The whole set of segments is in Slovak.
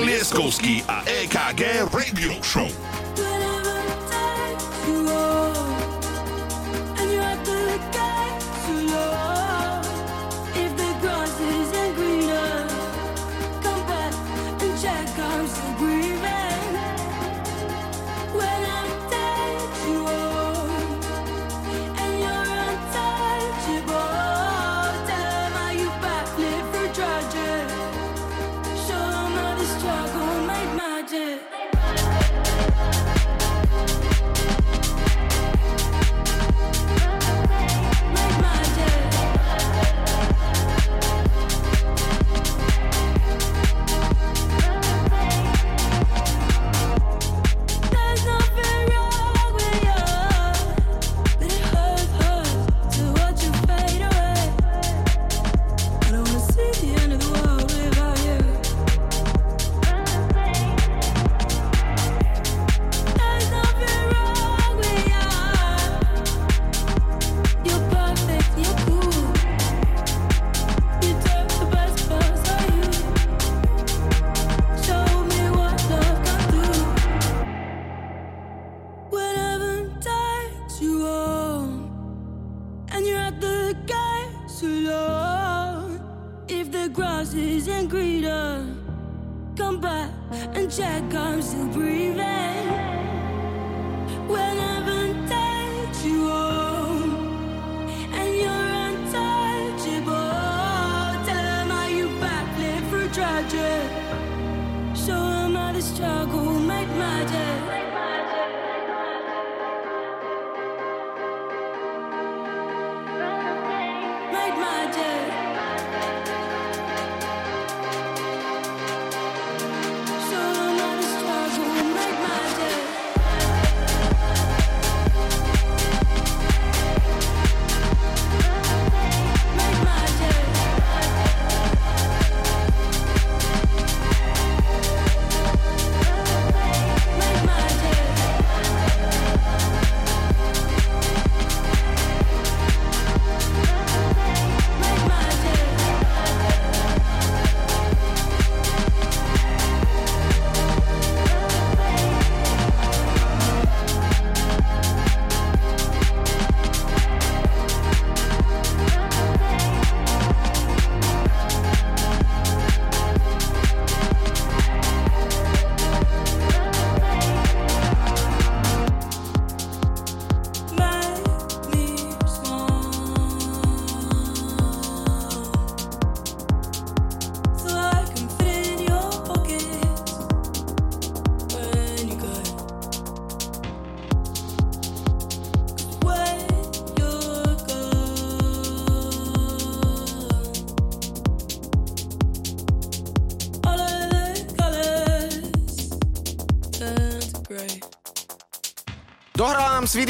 Lieskovský a EKG Radio Show.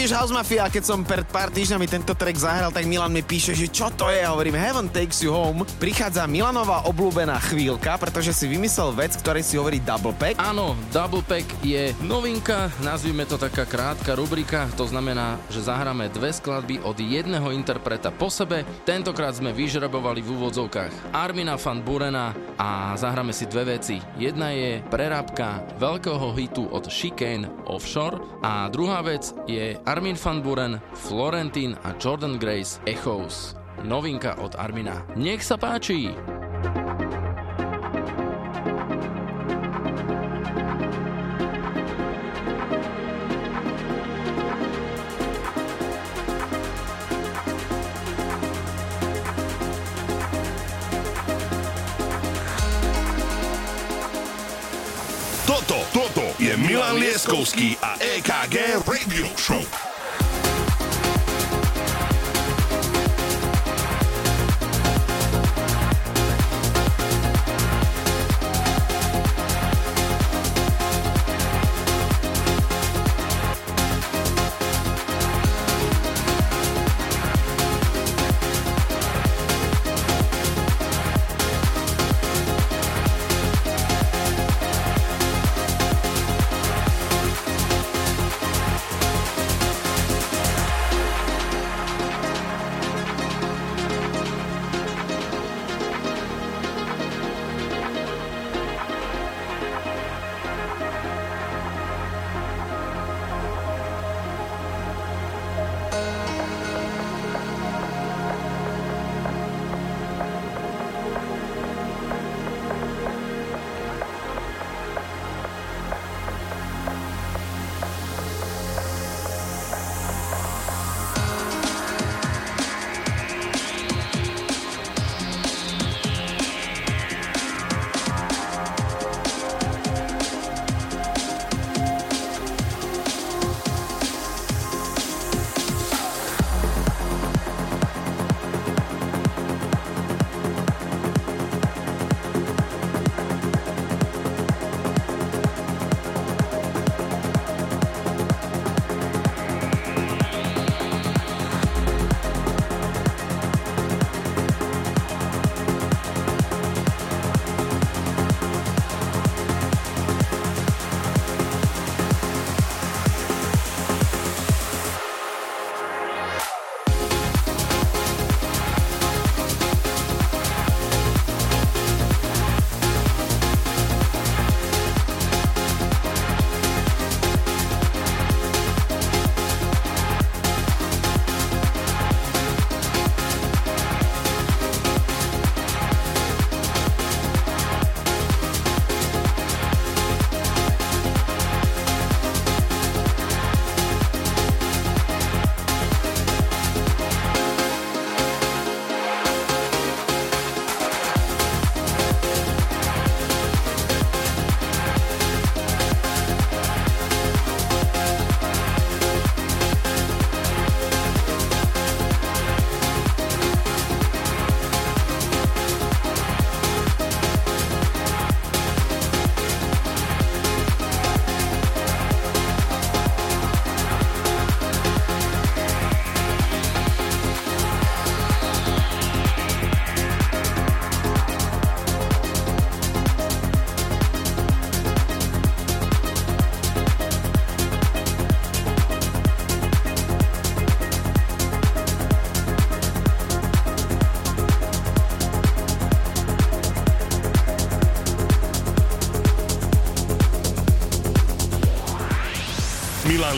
Swedish House Mafia, keď som pred pár týždňami tento track zahral, tak Milan mi píše, že čo to je? Hovorím, Heaven Takes You Home. Prichádza Milanová obľúbená chvíľka, pretože si vymyslel vec, ktorej si hovorí Double Pack. Áno, Double Pack je novinka, nazvime to taká krátka rubrika, to znamená, že zahráme dve skladby od jedného interpreta po sebe. Tentokrát sme vyžrebovali v úvodzovkách Armina van Burena a zahráme si dve veci. Jedna je prerábka veľkého hitu od Chicane Offshore a druhá vec je Armin van Buren, Florentin a Jordan Grace Echoes. Novinka od Armina. Nech sa páči! Moskovský a EKG Radio Show.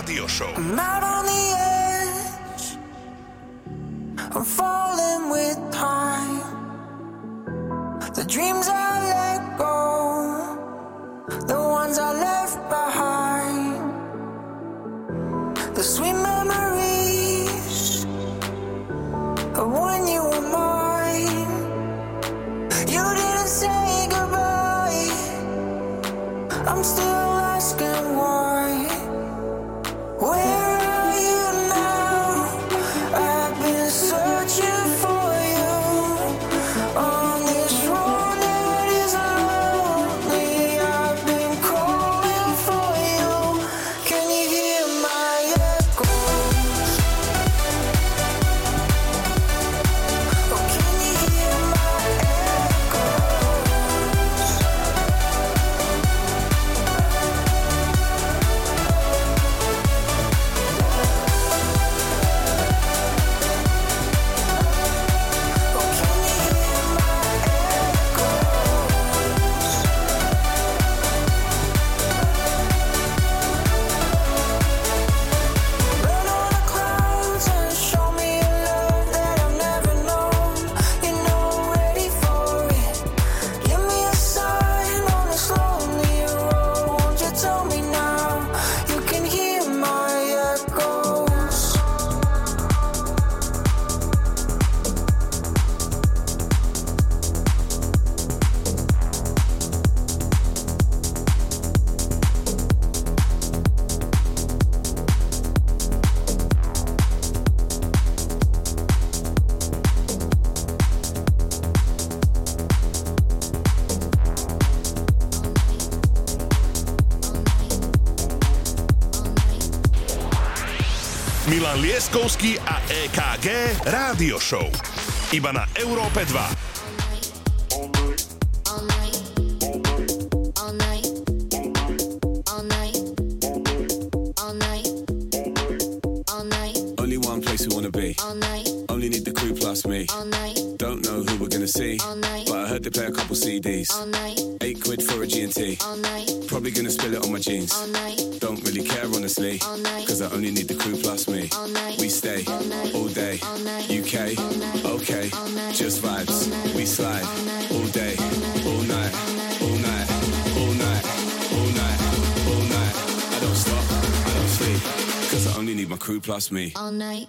Radio Show. I'm out on the edge. I'm falling with time. The dreams are Milan Lieskovský a EKG Rádio Show. Iba na Európe 2. Only need the crew plus me. Don't know who we're gonna see. But I play a couple CDs. Eight quid for a G&T. Probably gonna spill it on my jeans. Crew plus me. all night, all night,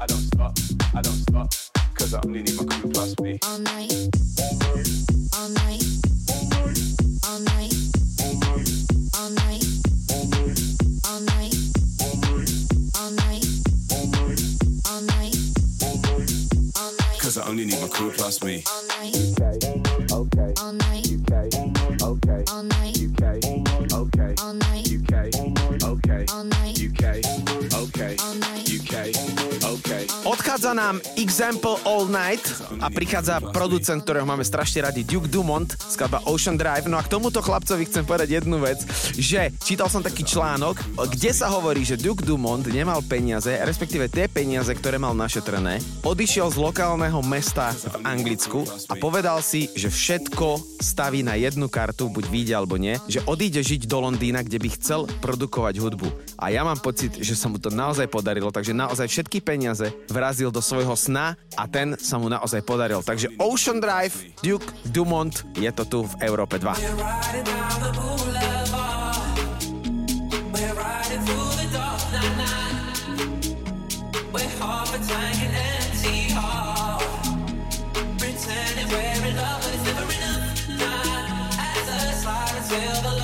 I don't stop, I don't stop, cause I only need my crew plus me. all night, all night, all night, all night, all night, all night, all night, all night, all night, Cause I only need my crew plus me. all night, UK, okay, all night, okay. Odchádza nám Example All Night a prichádza producent, ktorého máme strašne radi, Duke Dumont, skladba Ocean Drive. No a k tomuto chlapcovi chcem povedať jednu vec, že čítal som taký článok, kde sa hovorí, že Duke Dumont nemal peniaze, respektíve tie peniaze, ktoré mal našetrené, odišiel z lokálneho mesta v Anglicku a povedal si, že všetko staví na jednu kartu, buď vyjde alebo nie, že odíde žiť do Londýna, kde by chcel produkovať hudbu. A ja mám pocit, že sa mu to naozaj podarilo, takže naozaj všetky peniaze vrazil narazil do svojho sna a ten sa mu naozaj podaril. Takže Ocean Drive, Duke Dumont, je to tu v Európe 2. Pretending we're in love, but it's never enough. Not as a slide and silver.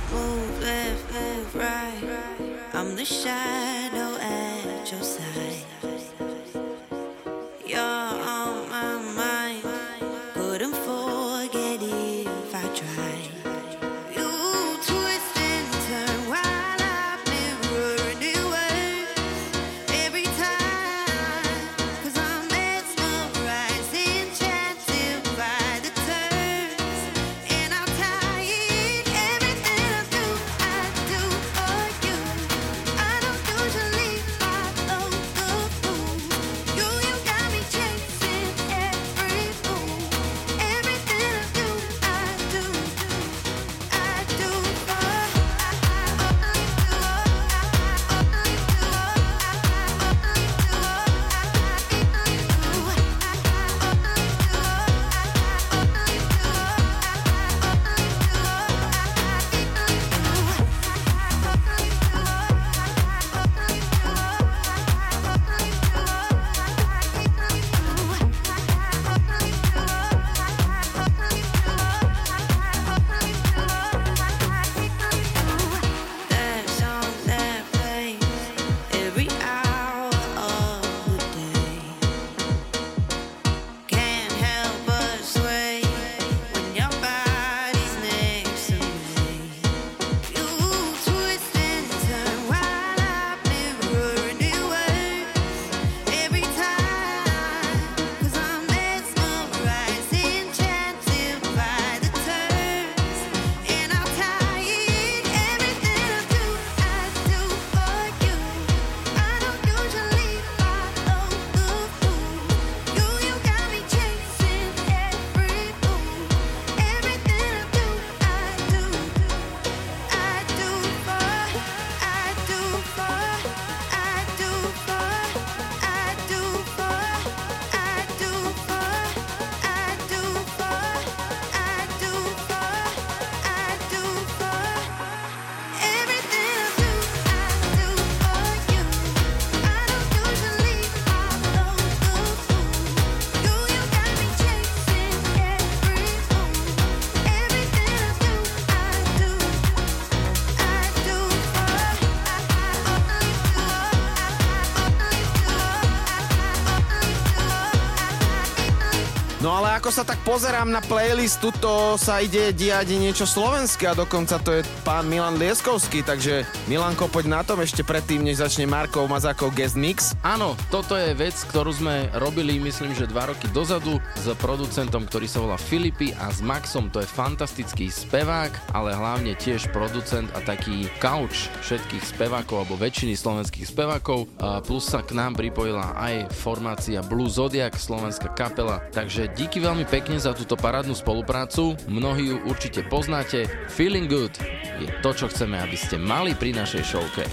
Ako sa tak pozerám na playlist, tuto sa ide diať niečo slovenské a dokonca to je pán Milan Lieskovský, takže Milanko, poď na tom ešte predtým, než začne Markov Mazákov guest mix. Áno, toto je vec, ktorú sme robili, myslím, že dva roky dozadu s producentom, ktorý sa volá Filipy a s Maxom. To je fantastický spevák, ale hlavne tiež producent a taký couch všetkých spevákov alebo väčšiny slovenských spevákov. A plus sa k nám pripojila aj formácia Blue Zodiac, slovenská kapela. Takže díky veľmi pekne za túto parádnu spoluprácu. Mnohí ju určite poznáte. Feeling Good je to, čo chceme, aby ste mali pri našej showke.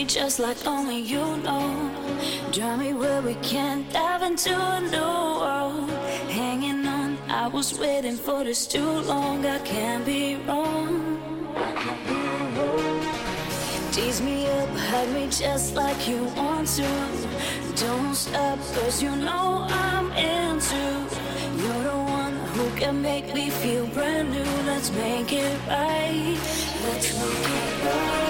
Me just like only you know. Drive me where we can dive into a new world. Hanging on, I was waiting for this too long. I can't be wrong. Tease me up, hug me just like you want to. Don't stop, cause you know I'm into. You're the one who can make me feel brand new. Let's make it right. Let's make it right.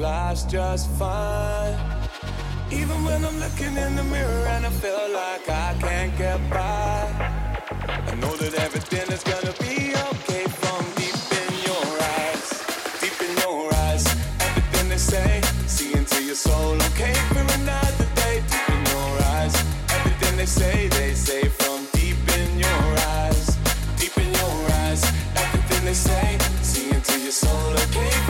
flies just fine. Even when I'm looking in the mirror and I feel like I can't get by, I know that everything is gonna be okay from deep in your eyes. Deep in your eyes, everything they say, see into your soul, okay, for another day. Deep in your eyes, everything they say, they say from deep in your eyes. Deep in your eyes, everything they say, see into your soul, okay.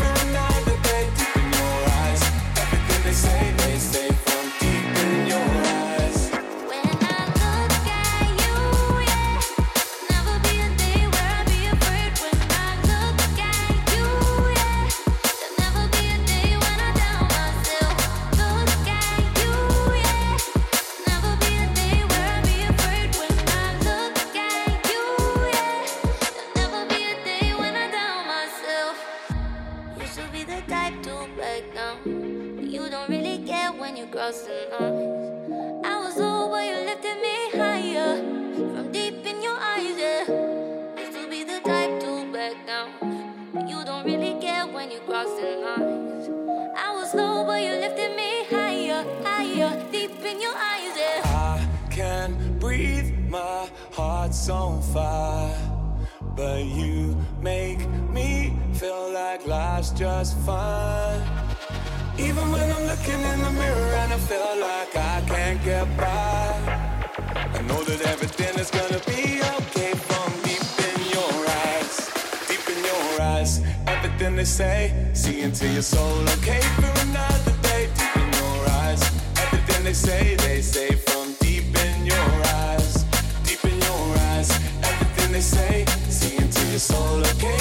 soul okay?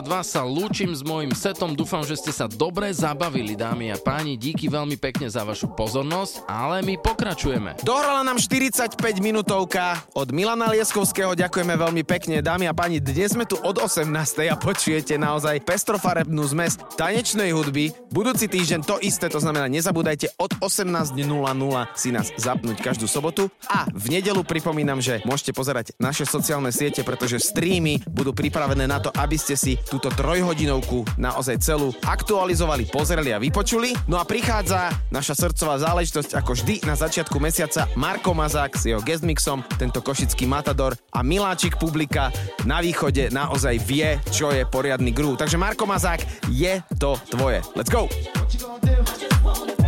2 sa lúčim s mojim setom. Dúfam, že ste sa dobre zabavili, dámy a páni. Díky veľmi pekne za vašu pozornosť, ale my pokračujeme. Dohrala nám 45 minútovka od Milana Lieskovského. Ďakujeme veľmi pekne, dámy a páni. Dnes sme tu od 18. a počujete naozaj pestrofarebnú zmes tanečnej hudby. Budúci týždeň to isté, to znamená nezabúdajte od 18.00 si nás zapnúť každú sobotu. A v nedelu pripomínam, že môžete pozerať naše sociálne siete, pretože streamy budú pripravené na to, aby ste si túto trojhodinovku naozaj celú aktualizovali, pozreli a vypočuli. No a prichádza naša srdcová záležitosť ako vždy na začiatku mesiaca Marko Mazák s jeho guestmixom, tento košický matador a miláčik publika na východe naozaj vie, čo je poriadny groove. Takže Marko Mazák, je to tvoje. Let's go! Shackles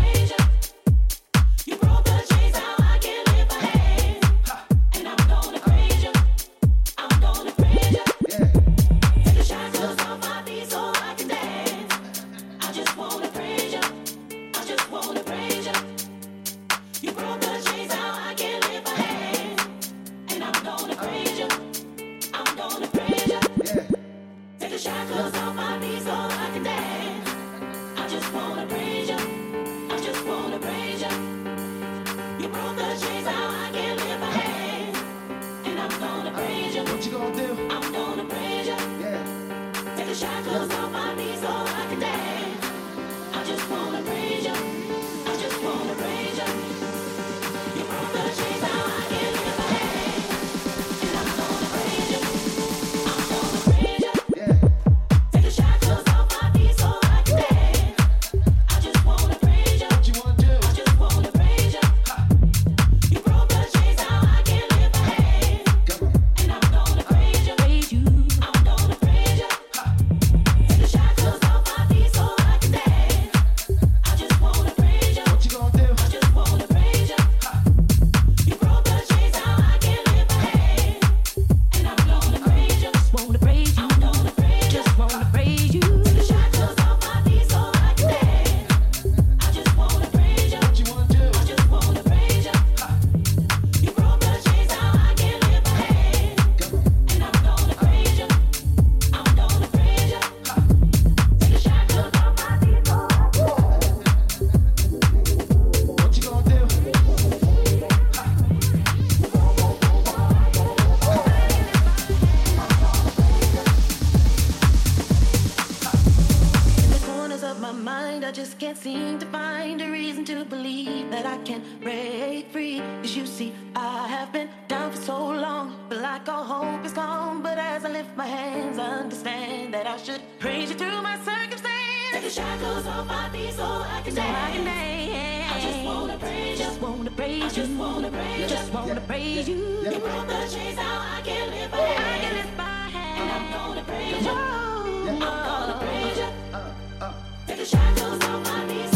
all hope is gone. But as I lift my hands, I understand that I should praise you through my circumstance. Take the shackles off my feet so I can dance. I just wanna praise you. Just wanna praise you. Just wanna praise you. Just wanna praise you. You broke the chains, now I can lift my hands. I can lift my hands. And I'm gonna praise you. I'm gonna praise you. Uh, uh, uh. Take the shackles off my feet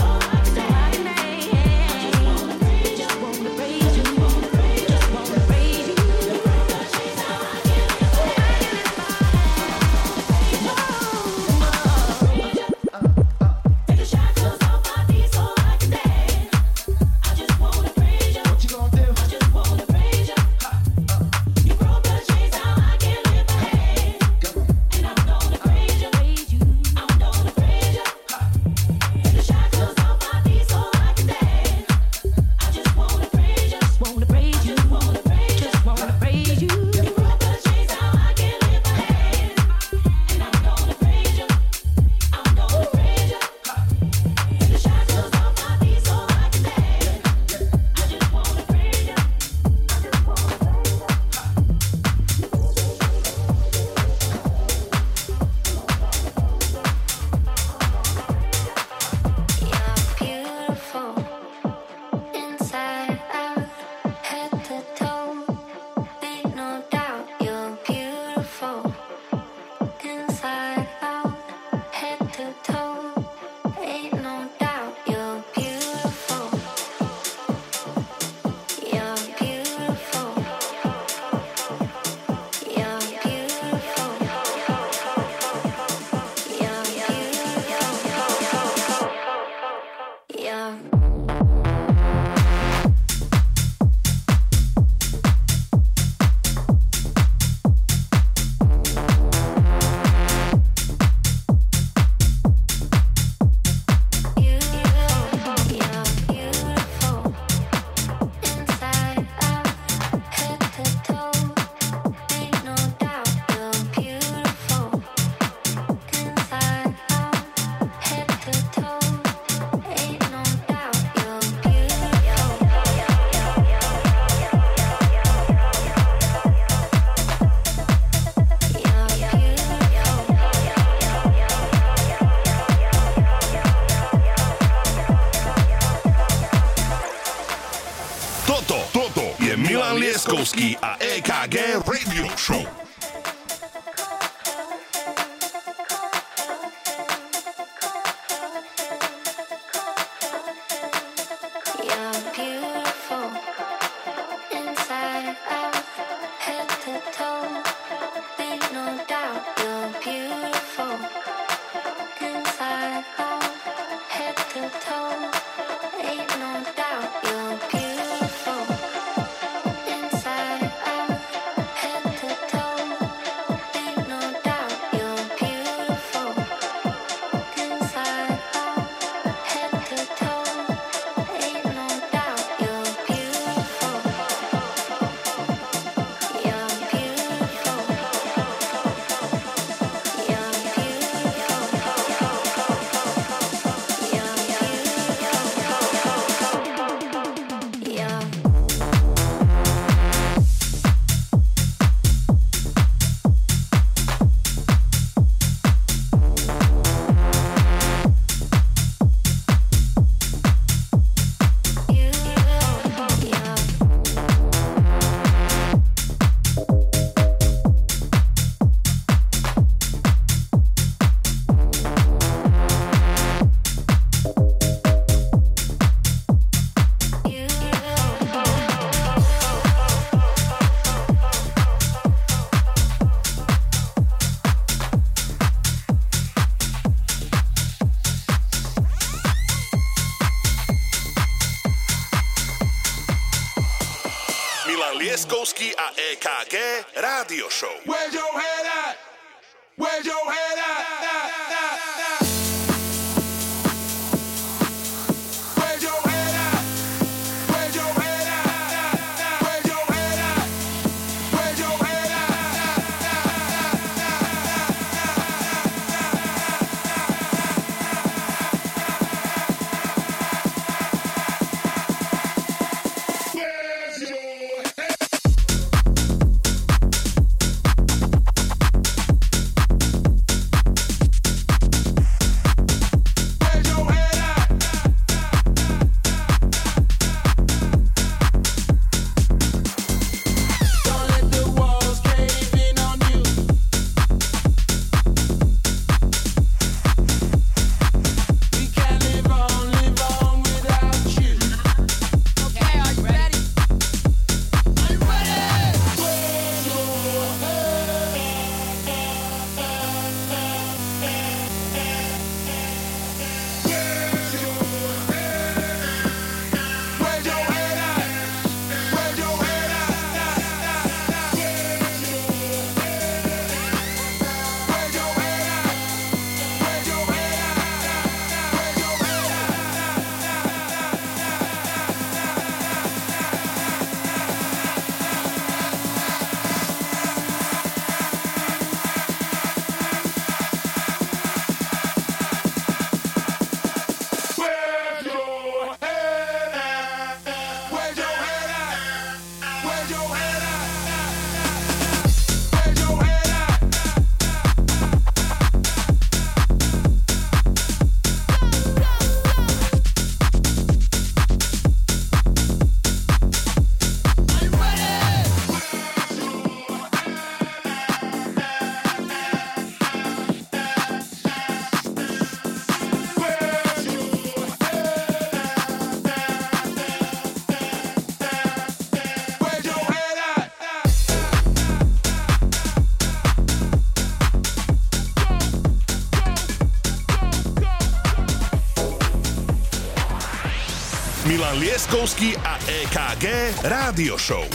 Lieskovský a EKG Rádio Show.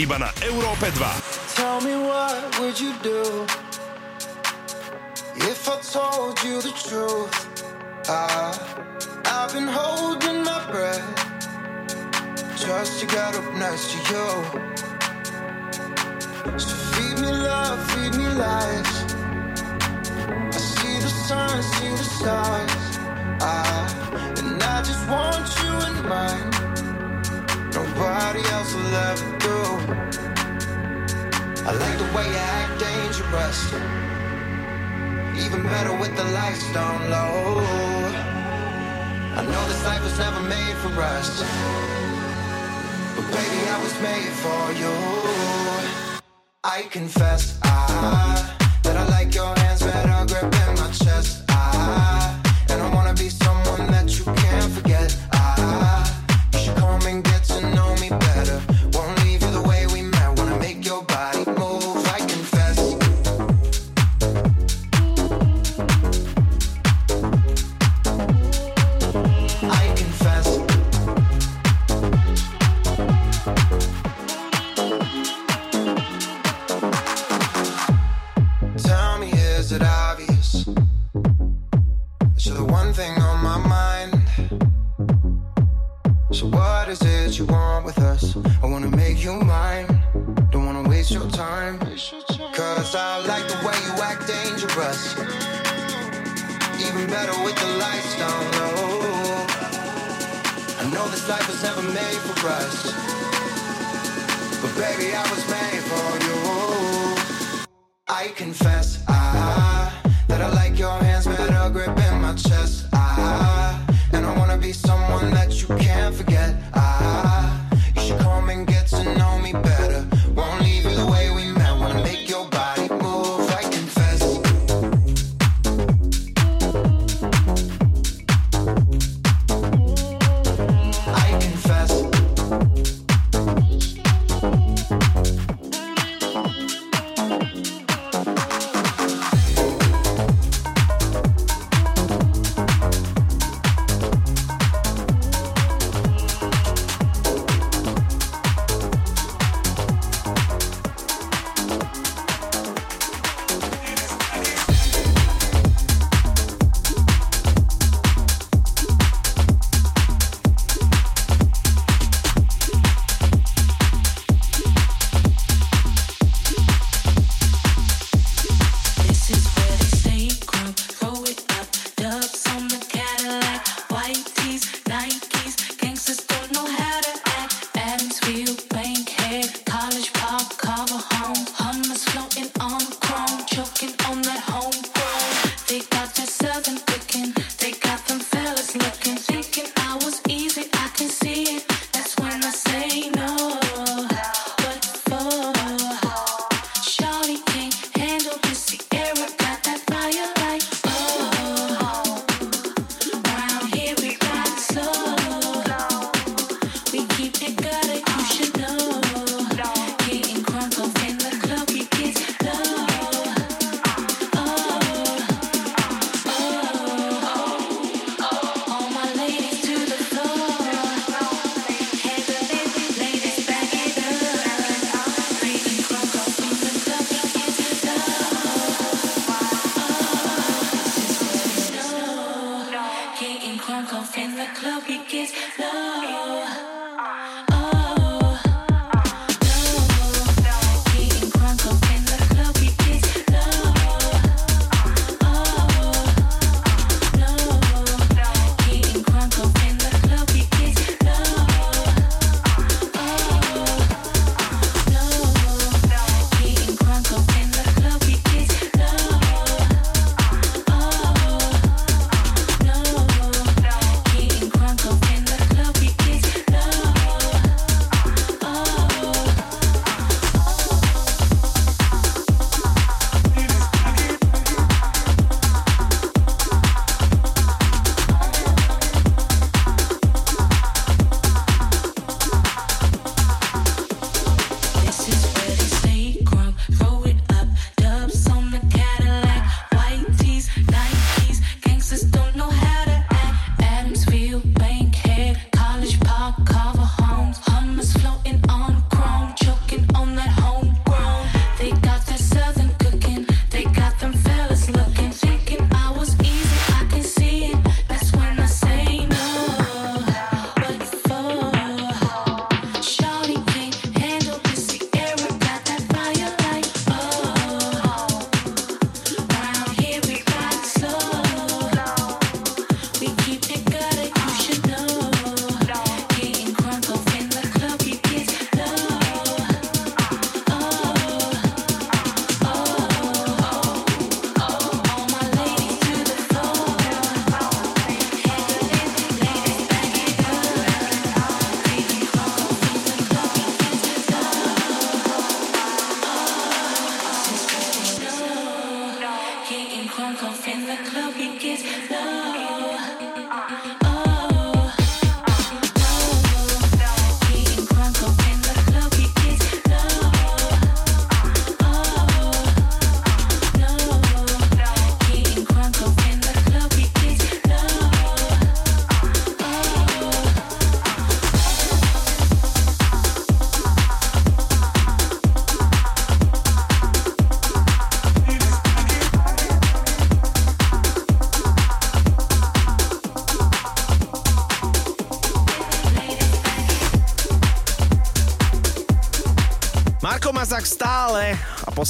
Iba na Európe 2. Tell me what would you do if I told you the truth? I, I've been holding my breath just to get up next to you. So feed me love, feed me lies. I see the sun, see the stars. I, and I just want you in mind. Else will ever do. I like the way you act dangerous. Even better with the lights down low. I know this life was never made for us. But baby, I was made for you. I confess, I, that I like your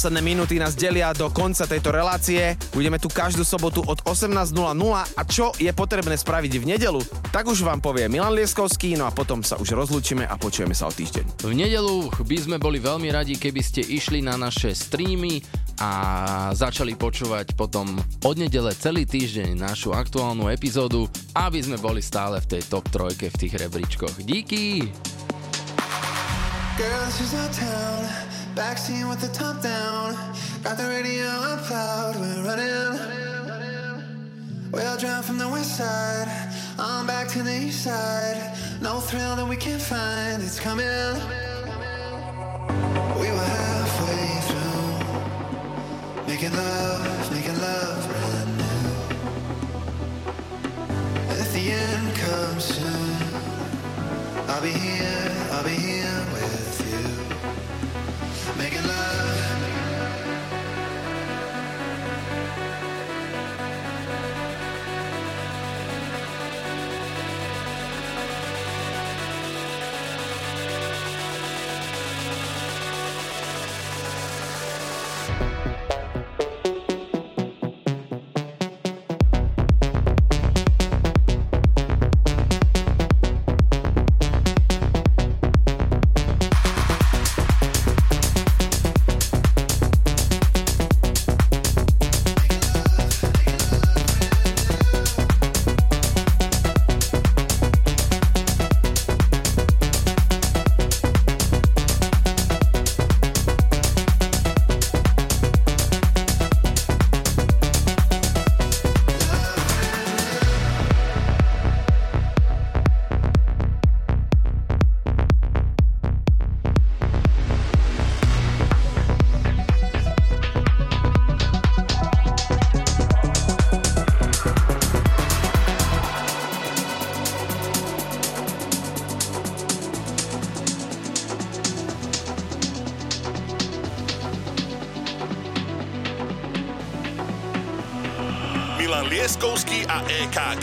posledné minúty nás delia do konca tejto relácie. Budeme tu každú sobotu od 18.00 a čo je potrebné spraviť v nedelu, tak už vám povie Milan Lieskovský, no a potom sa už rozlúčime a počujeme sa o týždeň. V nedelu by sme boli veľmi radi, keby ste išli na naše streamy a začali počúvať potom od nedele celý týždeň našu aktuálnu epizódu, aby sme boli stále v tej top trojke v tých rebríčkoch. Díky! Girl, Backseat with the top down. Got the radio up loud. We're running. We'll drive from the west side. On back to the east side. No thrill that we can't find. It's coming. We were halfway through. Making love, making love brand new. If the end comes soon, I'll be here, I'll be here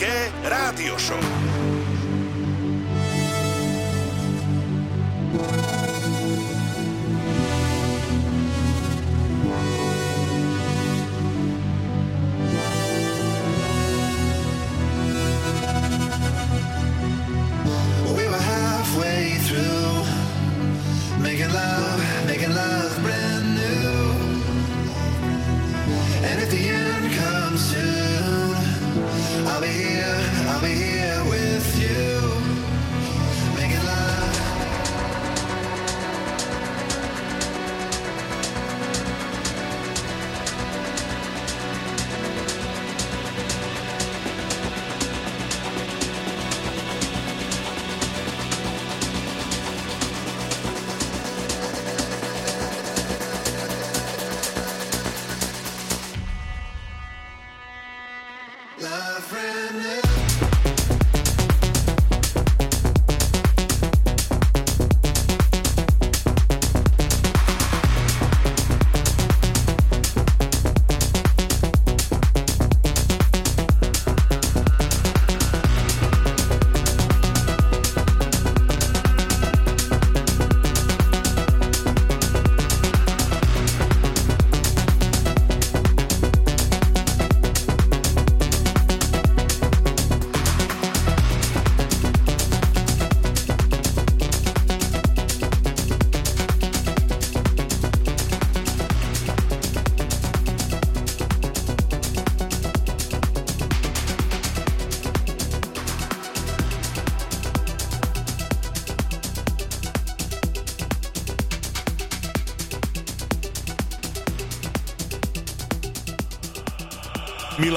qué?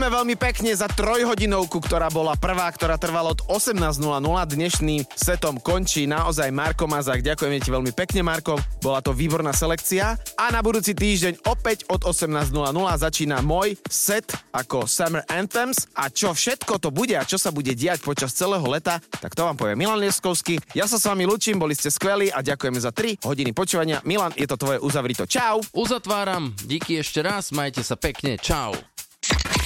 Ďakujeme veľmi pekne za trojhodinovku, ktorá bola prvá, ktorá trvala od 18.00. Dnešným setom končí naozaj Marko Mazák. Ďakujeme ti veľmi pekne, Marko. Bola to výborná selekcia. A na budúci týždeň opäť od 18.00 začína môj set ako Summer Anthems. A čo všetko to bude a čo sa bude diať počas celého leta, tak to vám povie Milan Lieskovský. Ja sa s vami lučím, boli ste skvelí a ďakujeme za 3 hodiny počúvania. Milan, je to tvoje uzavrito. Čau. Uzatváram, díky ešte raz, majte sa pekne, čau.